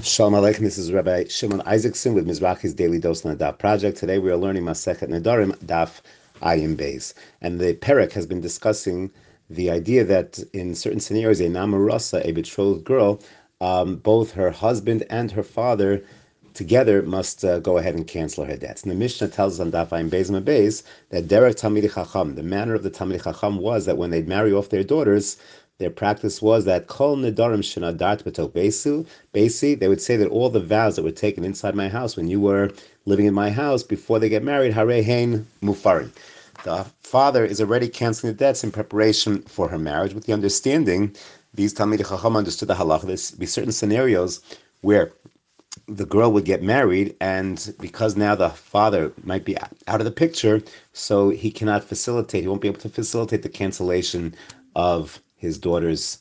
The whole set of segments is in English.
Shalom Aleichem, this is Rabbi Shimon Isaacson with Mizrachi's Daily Dose on Daf Project. Today we are learning Masechet Nedarim Daf Ayin Beis. And the Perek has been discussing the idea that in certain scenarios, a Namarasa, a betrothed girl, um, both her husband and her father together must uh, go ahead and cancel her debts. And the Mishnah tells us on Daf Ayin Beis Beis that Derech Talmid Chacham, the manner of the Tamid Chacham was that when they'd marry off their daughters, their practice was that kol nedarim shenadart betok besu basi. They would say that all the vows that were taken inside my house when you were living in my house before they get married, hare hein mufarim. The father is already canceling the debts in preparation for her marriage, with the understanding these Talmid Chacham understood the halacha. There's be certain scenarios where the girl would get married, and because now the father might be out of the picture, so he cannot facilitate. He won't be able to facilitate the cancellation of his daughter's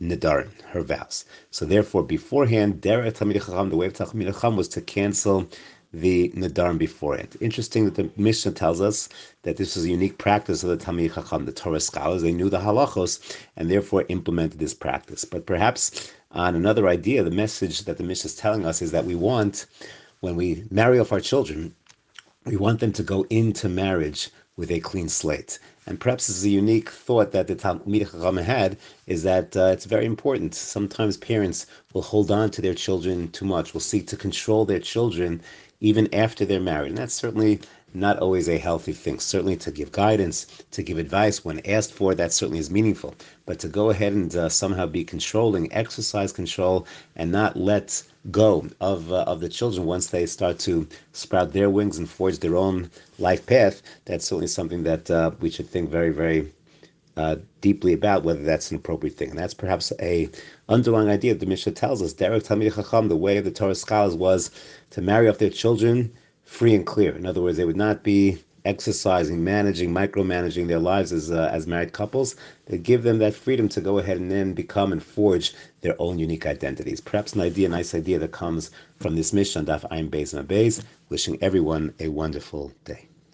nidar, her vows. So therefore, beforehand, Derech Talmid Chacham, the way of Talmid Chacham was to cancel the Nedarim beforehand. Interesting that the Mishnah tells us that this was a unique practice of the Talmid Chacham, the Torah scholars. They knew the halachos and therefore implemented this practice. But perhaps on another idea, the message that the Mishnah is telling us is that we want, when we marry off our children, we want them to go into marriage with a clean slate. And perhaps this is a unique thought that the Talmid Chacham had, is that uh, it's very important. Sometimes parents will hold on to their children too much, will seek to control their children even after they're married. And that's certainly not always a healthy thing. Certainly to give guidance, to give advice when asked for, that certainly is meaningful. But to go ahead and uh, somehow be controlling, exercise control, and not let go of uh, of the children once they start to sprout their wings and forge their own life path, that's certainly something that uh, we should think very, very uh, deeply about whether that's an appropriate thing. And that's perhaps a underlying idea that the Mishnah tells us. Derech Talmid Chacham, the way of the Torah scholars was to marry off their children free and clear. In other words, they would not be exercising, managing, micromanaging their lives as uh, as married couples. They give them that freedom to go ahead and then become and forge their own unique identities. Perhaps an idea, a nice idea that comes from this Mishnah, Daf Ayin Beis Beis. Wishing everyone a wonderful day.